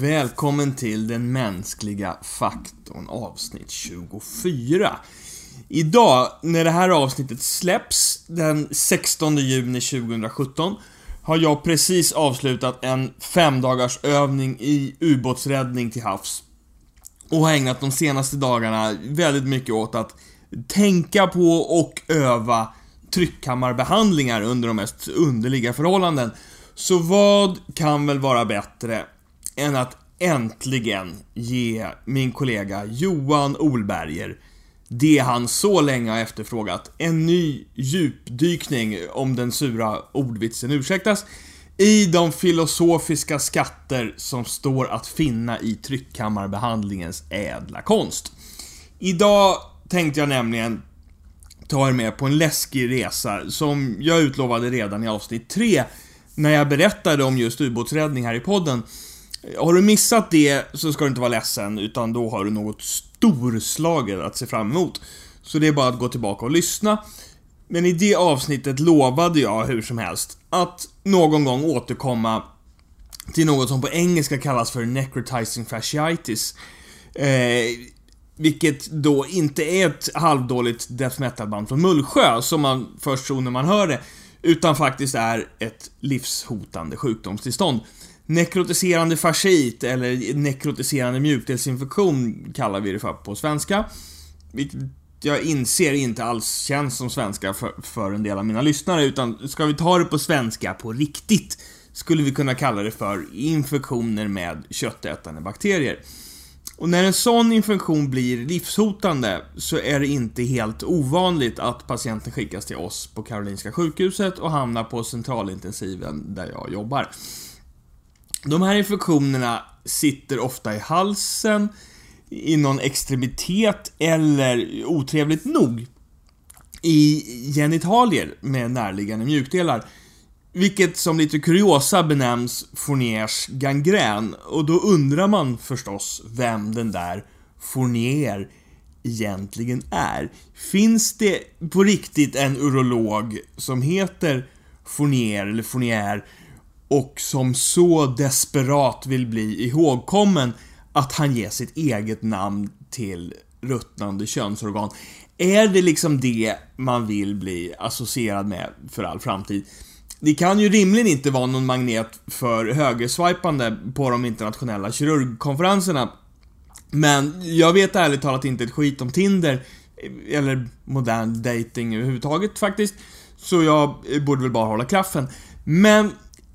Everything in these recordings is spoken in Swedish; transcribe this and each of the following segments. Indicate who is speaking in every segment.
Speaker 1: Välkommen till den mänskliga faktorn avsnitt 24. Idag, när det här avsnittet släpps, den 16 juni 2017, har jag precis avslutat en femdagars övning i ubåtsräddning till havs. Och har ägnat de senaste dagarna väldigt mycket åt att tänka på och öva tryckkammarbehandlingar under de mest underliga förhållanden. Så vad kan väl vara bättre än att äntligen ge min kollega Johan Olberger det han så länge har efterfrågat. En ny djupdykning, om den sura ordvitsen ursäktas, i de filosofiska skatter som står att finna i tryckkammarbehandlingens ädla konst. Idag tänkte jag nämligen ta er med på en läskig resa som jag utlovade redan i avsnitt 3 när jag berättade om just ubåtsräddning här i podden. Har du missat det så ska du inte vara ledsen, utan då har du något storslaget att se fram emot. Så det är bara att gå tillbaka och lyssna. Men i det avsnittet lovade jag hur som helst att någon gång återkomma till något som på engelska kallas för necrotizing fasciitis. Eh, vilket då inte är ett halvdåligt death metal-band från Mullsjö, som man först tror när man hör det, utan faktiskt är ett livshotande sjukdomstillstånd. Nekrotiserande fasciit, eller nekrotiserande mjukdelsinfektion kallar vi det för på svenska. Vilket jag inser inte alls känns som svenska för, för en del av mina lyssnare, utan ska vi ta det på svenska på riktigt, skulle vi kunna kalla det för infektioner med köttätande bakterier. Och när en sån infektion blir livshotande så är det inte helt ovanligt att patienten skickas till oss på Karolinska sjukhuset och hamnar på centralintensiven där jag jobbar. De här infektionerna sitter ofta i halsen, i någon extremitet eller, otrevligt nog, i genitalier med närliggande mjukdelar. Vilket som lite kuriosa benämns Fourniers gangrän och då undrar man förstås vem den där Fournier egentligen är. Finns det på riktigt en urolog som heter Fournier eller Fournier och som så desperat vill bli ihågkommen att han ger sitt eget namn till ruttnande könsorgan. Är det liksom det man vill bli associerad med för all framtid? Det kan ju rimligen inte vara någon magnet för högerswipande på de internationella kirurgkonferenserna. Men jag vet ärligt talat inte ett skit om Tinder, eller modern dating överhuvudtaget faktiskt. Så jag borde väl bara hålla klaffen. Men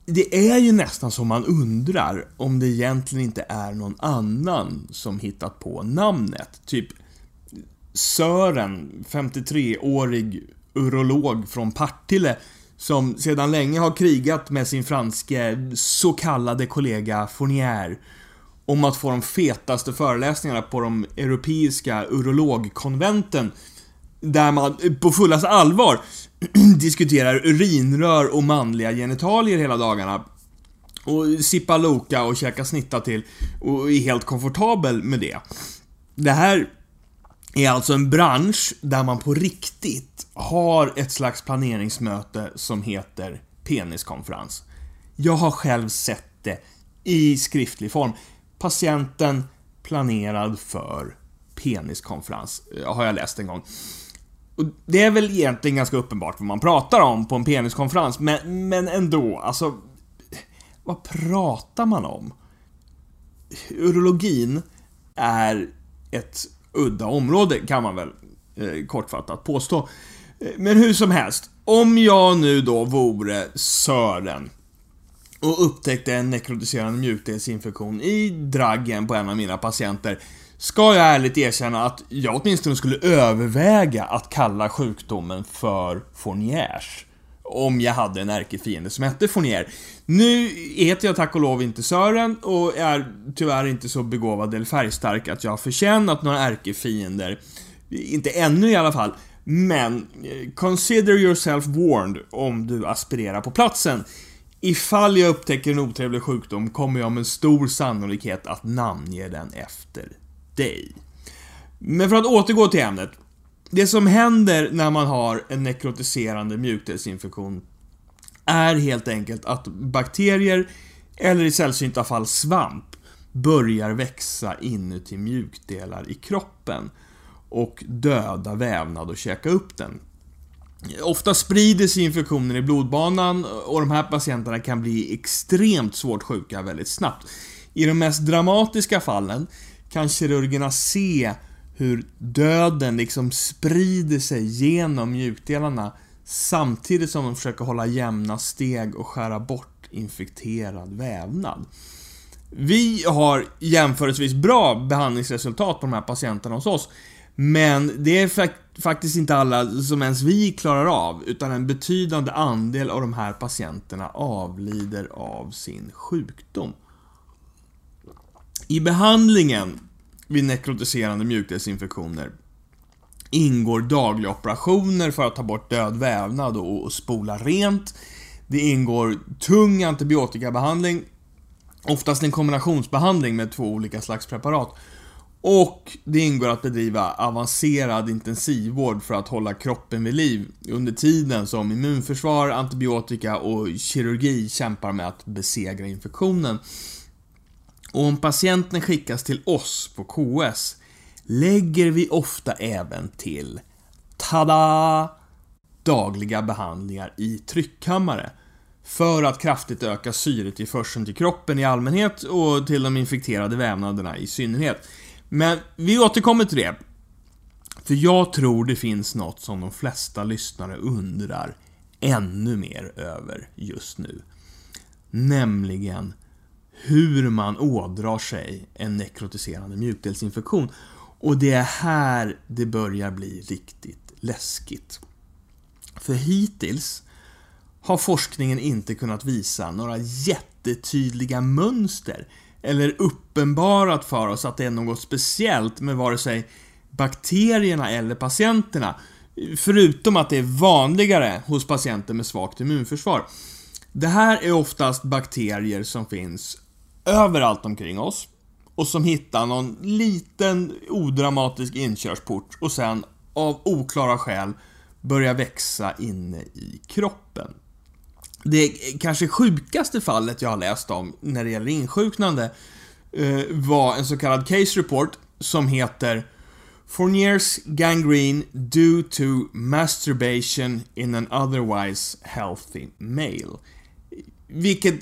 Speaker 1: det är ju nästan som man undrar om det egentligen inte är någon annan som hittat på namnet. Typ Sören, 53-årig urolog från Partille, som sedan länge har krigat med sin franske så kallade kollega Fournier om att få de fetaste föreläsningarna på de europeiska urologkonventen där man eh, på fullaste allvar diskuterar urinrör och manliga genitalier hela dagarna. Och sippa Loka och käka snitta till och är helt komfortabel med det. Det här är alltså en bransch där man på riktigt har ett slags planeringsmöte som heter peniskonferens. Jag har själv sett det i skriftlig form. Patienten planerad för peniskonferens, eh, har jag läst en gång. Och det är väl egentligen ganska uppenbart vad man pratar om på en peniskonferens, men, men ändå, alltså... Vad pratar man om? Urologin är ett udda område, kan man väl eh, kortfattat påstå. Eh, men hur som helst, om jag nu då vore Sören och upptäckte en nekrotiserande mjukdelsinfektion i draggen på en av mina patienter ska jag ärligt erkänna att jag åtminstone skulle överväga att kalla sjukdomen för Fourniers. Om jag hade en ärkefiende som hette Fournier. Nu heter jag tack och lov inte Sören och är tyvärr inte så begåvad eller färgstark att jag har förtjänat några ärkefiender. Inte ännu i alla fall. Men, eh, consider yourself warned om du aspirerar på platsen. Ifall jag upptäcker en otrevlig sjukdom kommer jag med stor sannolikhet att namnge den efter dig. Men för att återgå till ämnet. Det som händer när man har en nekrotiserande mjukdelsinfektion är helt enkelt att bakterier, eller i sällsynta fall svamp, börjar växa inuti mjukdelar i kroppen och döda vävnad och käka upp den. Ofta sprider sig infektionen i blodbanan och de här patienterna kan bli extremt svårt sjuka väldigt snabbt. I de mest dramatiska fallen kan kirurgerna se hur döden liksom sprider sig genom mjukdelarna samtidigt som de försöker hålla jämna steg och skära bort infekterad vävnad. Vi har jämförelsevis bra behandlingsresultat på de här patienterna hos oss, men det är fakt faktiskt inte alla som ens vi klarar av, utan en betydande andel av de här patienterna avlider av sin sjukdom. I behandlingen vid nekrotiserande mjukdelsinfektioner ingår dagliga operationer för att ta bort död vävnad och spola rent. Det ingår tung antibiotikabehandling, oftast en kombinationsbehandling med två olika slags preparat. Och det ingår att bedriva avancerad intensivvård för att hålla kroppen vid liv under tiden som immunförsvar, antibiotika och kirurgi kämpar med att besegra infektionen. Och om patienten skickas till oss på KS lägger vi ofta även till, tada! Dagliga behandlingar i tryckkammare. För att kraftigt öka syretillförseln till kroppen i allmänhet och till de infekterade vävnaderna i synnerhet. Men vi återkommer till det. För jag tror det finns något som de flesta lyssnare undrar ännu mer över just nu. Nämligen hur man ådrar sig en nekrotiserande mjukdelsinfektion. Och det är här det börjar bli riktigt läskigt. För hittills har forskningen inte kunnat visa några jättetydliga mönster eller uppenbarat för oss att det är något speciellt med vare sig bakterierna eller patienterna. Förutom att det är vanligare hos patienter med svagt immunförsvar. Det här är oftast bakterier som finns överallt omkring oss och som hittar någon liten odramatisk inkörsport och sen av oklara skäl börjar växa inne i kroppen. Det kanske sjukaste fallet jag har läst om när det gäller insjuknande eh, var en så kallad case report som heter Fourniers gangrene due to masturbation in an otherwise healthy male. Vilket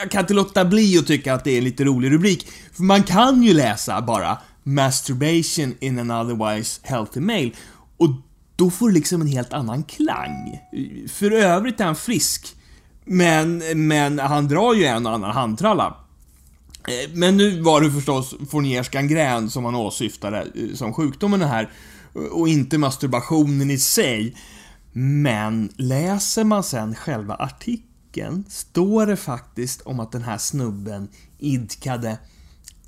Speaker 1: jag kan inte låta bli att tycka att det är en lite rolig rubrik. För man kan ju läsa bara masturbation in an otherwise healthy male och då får det liksom en helt annan klang. För övrigt är han frisk men, men han drar ju en och annan handtralla. Eh, men nu var det förstås Fourniers gangrän som han åsyftade eh, som sjukdomen här och inte masturbationen i sig. Men läser man sen själva artikeln står det faktiskt om att den här snubben idkade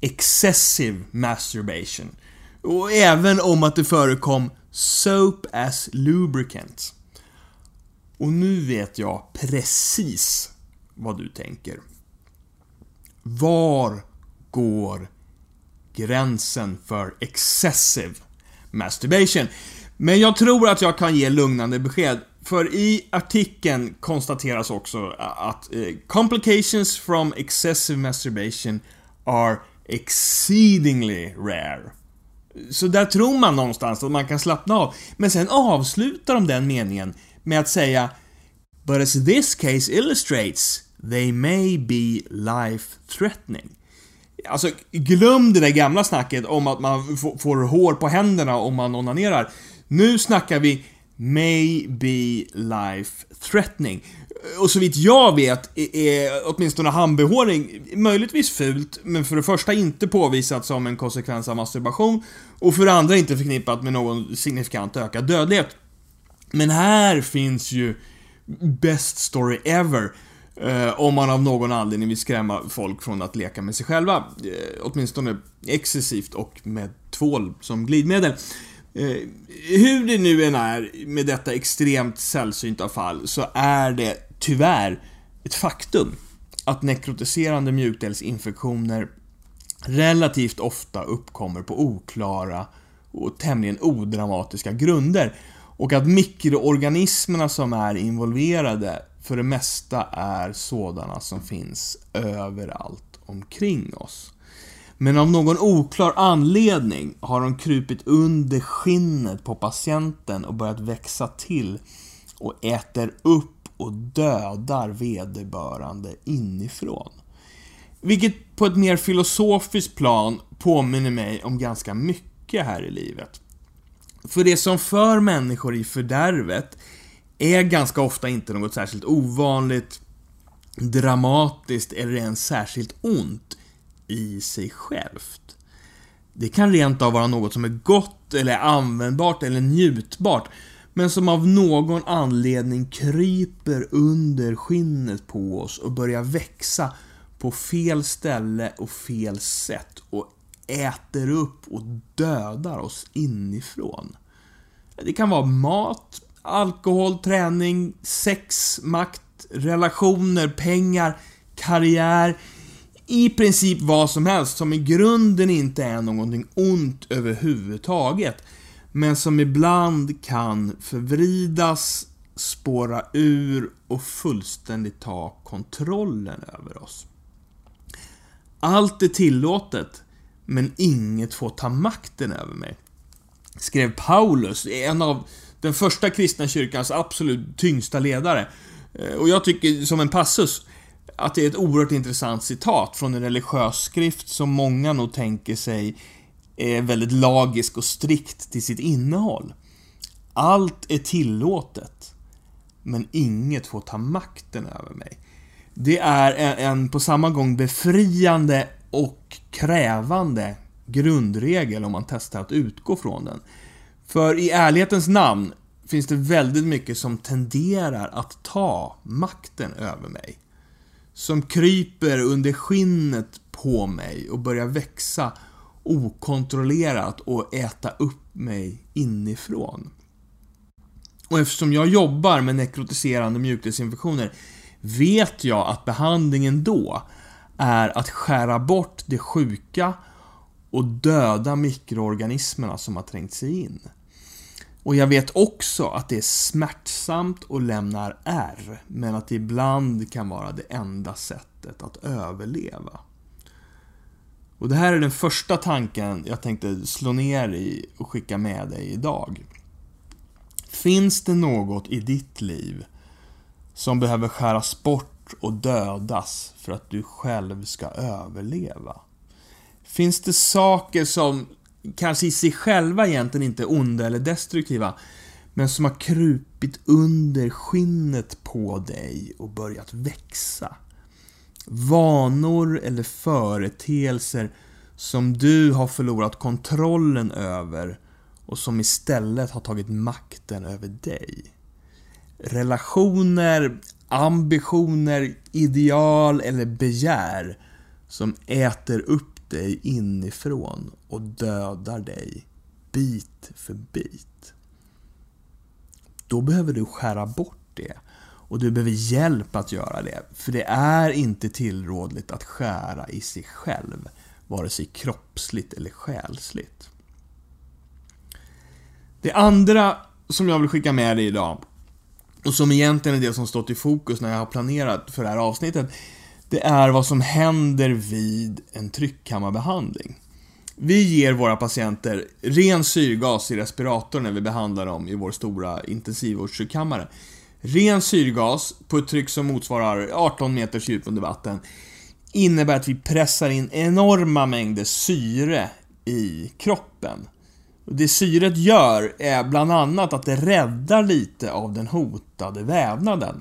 Speaker 1: excessive masturbation. Och även om att det förekom soap as lubricant. Och nu vet jag precis vad du tänker. Var går gränsen för excessive masturbation? Men jag tror att jag kan ge lugnande besked. För i artikeln konstateras också att eh, complications from excessive masturbation are exceedingly rare. Så där tror man någonstans att man kan slappna av. Men sen avslutar de den meningen med att säga “But as this case illustrates, they may be life threatening”. Alltså, glöm det där gamla snacket om att man får hår på händerna om man onanerar. Nu snackar vi may be life threatening. Och så vitt jag vet är åtminstone handbehåring möjligtvis fult, men för det första inte påvisat som en konsekvens av masturbation och för det andra inte förknippat med någon signifikant ökad dödlighet. Men här finns ju best story ever. Eh, om man av någon anledning vill skrämma folk från att leka med sig själva. Eh, åtminstone excessivt och med tvål som glidmedel. Eh, hur det nu än är med detta extremt sällsynta fall så är det tyvärr ett faktum att nekrotiserande mjukdelsinfektioner relativt ofta uppkommer på oklara och tämligen odramatiska grunder och att mikroorganismerna som är involverade för det mesta är sådana som finns överallt omkring oss. Men av någon oklar anledning har de krupit under skinnet på patienten och börjat växa till och äter upp och dödar vederbörande inifrån. Vilket på ett mer filosofiskt plan påminner mig om ganska mycket här i livet. För det som för människor i fördärvet är ganska ofta inte något särskilt ovanligt, dramatiskt eller ens särskilt ont i sig självt. Det kan rent av vara något som är gott eller användbart eller njutbart, men som av någon anledning kryper under skinnet på oss och börjar växa på fel ställe och fel sätt och äter upp och dödar oss inifrån. Det kan vara mat, alkohol, träning, sex, makt, relationer, pengar, karriär. I princip vad som helst som i grunden inte är någonting ont överhuvudtaget. Men som ibland kan förvridas, spåra ur och fullständigt ta kontrollen över oss. Allt är tillåtet, men inget får ta makten över mig. Skrev Paulus, en av den första kristna kyrkans absolut tyngsta ledare. Eh, och jag tycker, som en passus, att det är ett oerhört intressant citat från en religiös skrift som många nog tänker sig är väldigt lagisk och strikt till sitt innehåll. Allt är tillåtet, men inget får ta makten över mig. Det är en, en på samma gång befriande och krävande grundregel om man testar att utgå från den. För i ärlighetens namn finns det väldigt mycket som tenderar att ta makten över mig. Som kryper under skinnet på mig och börjar växa okontrollerat och äta upp mig inifrån. Och eftersom jag jobbar med nekrotiserande mjukdelsinfektioner vet jag att behandlingen då är att skära bort det sjuka och döda mikroorganismerna som har trängt sig in. Och jag vet också att det är smärtsamt och lämnar ärr, men att det ibland kan vara det enda sättet att överleva. Och det här är den första tanken jag tänkte slå ner i och skicka med dig idag. Finns det något i ditt liv som behöver skäras bort och dödas för att du själv ska överleva? Finns det saker som kanske i sig själva egentligen inte onda eller destruktiva, men som har krupit under skinnet på dig och börjat växa? Vanor eller företeelser som du har förlorat kontrollen över och som istället har tagit makten över dig. Relationer, ambitioner, ideal eller begär som äter upp dig inifrån och dödar dig bit för bit. Då behöver du skära bort det och du behöver hjälp att göra det. För det är inte tillrådligt att skära i sig själv, vare sig kroppsligt eller själsligt. Det andra som jag vill skicka med dig idag, och som egentligen är det som stått i fokus när jag har planerat för det här avsnittet, det är vad som händer vid en tryckkammarbehandling. Vi ger våra patienter ren syrgas i respiratorn när vi behandlar dem i vår stora intensivvårdssjukkammare. Ren syrgas på ett tryck som motsvarar 18 meters djup under vatten innebär att vi pressar in enorma mängder syre i kroppen. Det syret gör är bland annat att det räddar lite av den hotade vävnaden.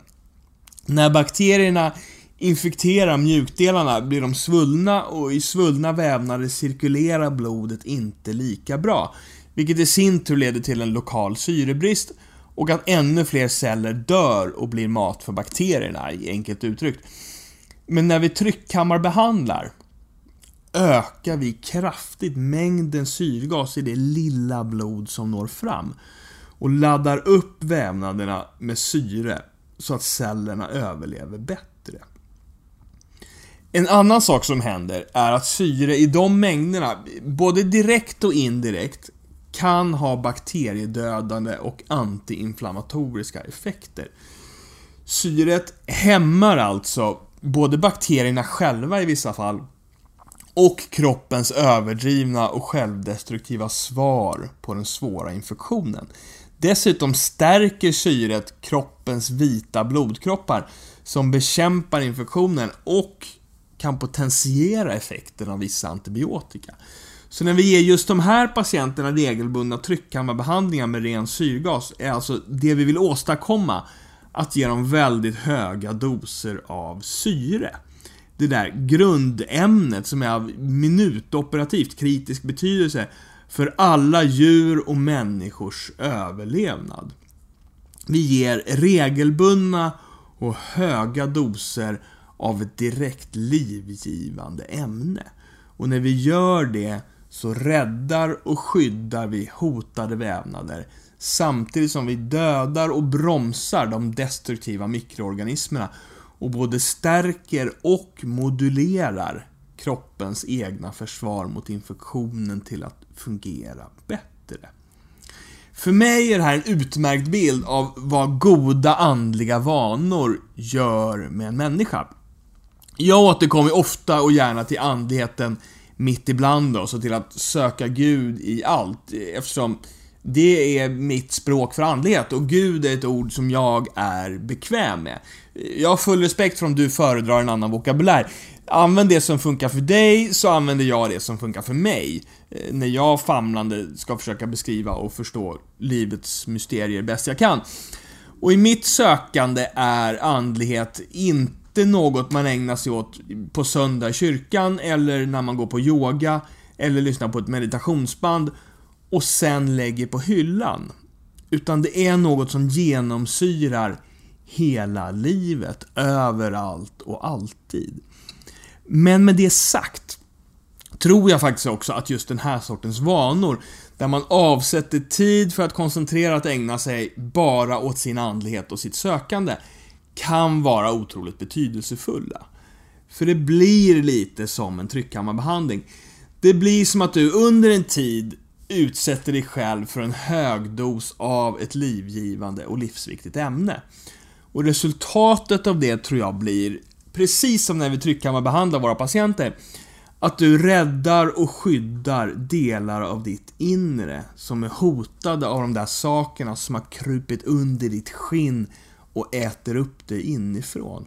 Speaker 1: När bakterierna infekterar mjukdelarna blir de svullna och i svullna vävnader cirkulerar blodet inte lika bra, vilket i sin tur leder till en lokal syrebrist och att ännu fler celler dör och blir mat för bakterierna, enkelt uttryckt. Men när vi tryckkammarbehandlar ökar vi kraftigt mängden syrgas i det lilla blod som når fram och laddar upp vävnaderna med syre så att cellerna överlever bättre. En annan sak som händer är att syre i de mängderna, både direkt och indirekt, kan ha bakteriedödande och antiinflammatoriska effekter. Syret hämmar alltså både bakterierna själva i vissa fall och kroppens överdrivna och självdestruktiva svar på den svåra infektionen. Dessutom stärker syret kroppens vita blodkroppar som bekämpar infektionen och kan potentiera effekten av vissa antibiotika. Så när vi ger just de här patienterna regelbundna tryckkammarbehandlingar med ren syrgas är alltså det vi vill åstadkomma att ge dem väldigt höga doser av syre. Det där grundämnet som är av minutoperativt kritisk betydelse för alla djur och människors överlevnad. Vi ger regelbundna och höga doser av ett direkt livgivande ämne. Och när vi gör det så räddar och skyddar vi hotade vävnader samtidigt som vi dödar och bromsar de destruktiva mikroorganismerna och både stärker och modulerar kroppens egna försvar mot infektionen till att fungera bättre. För mig är det här en utmärkt bild av vad goda andliga vanor gör med en människa. Jag återkommer ofta och gärna till andligheten mitt ibland oss och till att söka Gud i allt eftersom det är mitt språk för andlighet och Gud är ett ord som jag är bekväm med. Jag har full respekt för om du föredrar en annan vokabulär. Använd det som funkar för dig, så använder jag det som funkar för mig. Eh, när jag famlande ska försöka beskriva och förstå livets mysterier bäst jag kan. Och i mitt sökande är andlighet inte inte något man ägnar sig åt på söndag i kyrkan, eller när man går på yoga, eller lyssnar på ett meditationsband och sen lägger på hyllan. Utan det är något som genomsyrar hela livet, överallt och alltid. Men med det sagt, tror jag faktiskt också att just den här sortens vanor, där man avsätter tid för att koncentrerat ägna sig bara åt sin andlighet och sitt sökande, kan vara otroligt betydelsefulla. För det blir lite som en tryckkammarbehandling. Det blir som att du under en tid utsätter dig själv för en hög dos av ett livgivande och livsviktigt ämne. Och resultatet av det tror jag blir, precis som när vi tryckkammarbehandlar våra patienter, att du räddar och skyddar delar av ditt inre som är hotade av de där sakerna som har krupit under ditt skinn och äter upp dig inifrån.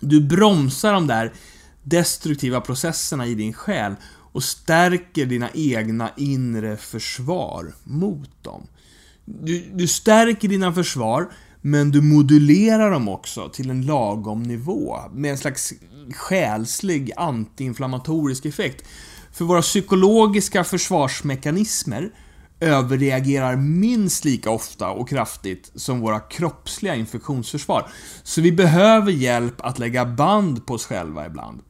Speaker 1: Du bromsar de där destruktiva processerna i din själ och stärker dina egna inre försvar mot dem. Du, du stärker dina försvar, men du modulerar dem också till en lagom nivå med en slags själslig antiinflammatorisk effekt. För våra psykologiska försvarsmekanismer överreagerar minst lika ofta och kraftigt som våra kroppsliga infektionsförsvar. Så vi behöver hjälp att lägga band på oss själva ibland.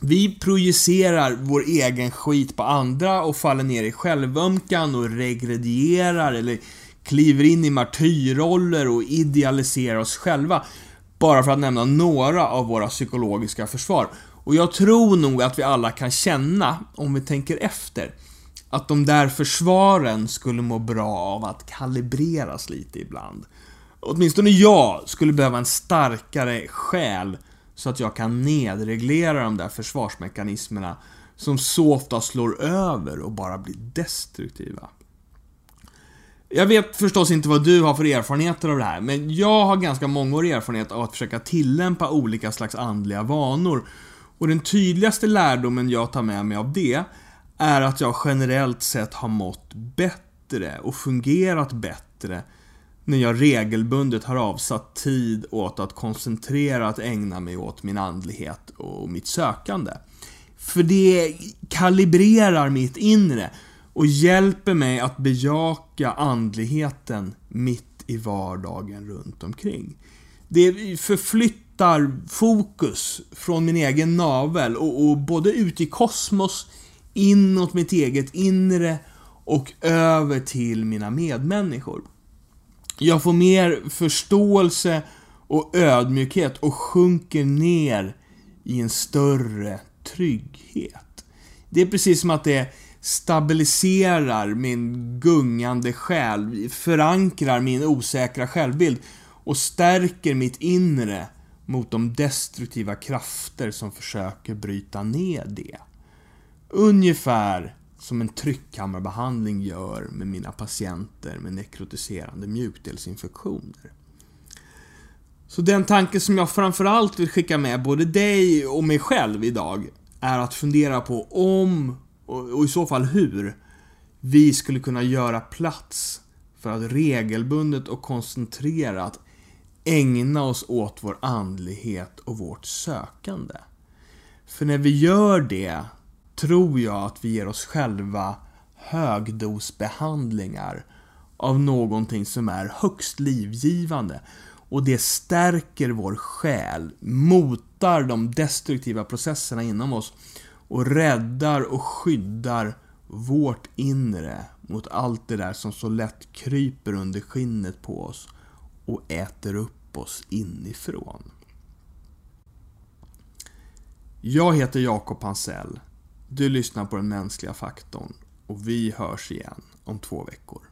Speaker 1: Vi projicerar vår egen skit på andra och faller ner i självömkan och regredierar eller kliver in i martyrroller och idealiserar oss själva. Bara för att nämna några av våra psykologiska försvar. Och jag tror nog att vi alla kan känna, om vi tänker efter, att de där försvaren skulle må bra av att kalibreras lite ibland. Åtminstone jag skulle behöva en starkare själ så att jag kan nedreglera de där försvarsmekanismerna som så ofta slår över och bara blir destruktiva. Jag vet förstås inte vad du har för erfarenheter av det här, men jag har ganska mångårig erfarenhet av att försöka tillämpa olika slags andliga vanor. Och den tydligaste lärdomen jag tar med mig av det är att jag generellt sett har mått bättre och fungerat bättre när jag regelbundet har avsatt tid åt att koncentrerat ägna mig åt min andlighet och mitt sökande. För det kalibrerar mitt inre och hjälper mig att bejaka andligheten mitt i vardagen runt omkring. Det förflyttar fokus från min egen navel och, och både ut i kosmos, inåt mitt eget inre och över till mina medmänniskor. Jag får mer förståelse och ödmjukhet och sjunker ner i en större trygghet. Det är precis som att det stabiliserar min gungande själ, förankrar min osäkra självbild och stärker mitt inre mot de destruktiva krafter som försöker bryta ner det. Ungefär som en tryckkammarbehandling gör med mina patienter med nekrotiserande mjukdelsinfektioner. Så den tanke som jag framförallt vill skicka med både dig och mig själv idag är att fundera på om, och i så fall hur, vi skulle kunna göra plats för att regelbundet och koncentrerat ägna oss åt vår andlighet och vårt sökande. För när vi gör det tror jag att vi ger oss själva högdosbehandlingar av någonting som är högst livgivande. Och det stärker vår själ, motar de destruktiva processerna inom oss och räddar och skyddar vårt inre mot allt det där som så lätt kryper under skinnet på oss och äter upp oss inifrån. Jag heter Jakob Hansell. Du lyssnar på den mänskliga faktorn och vi hörs igen om två veckor.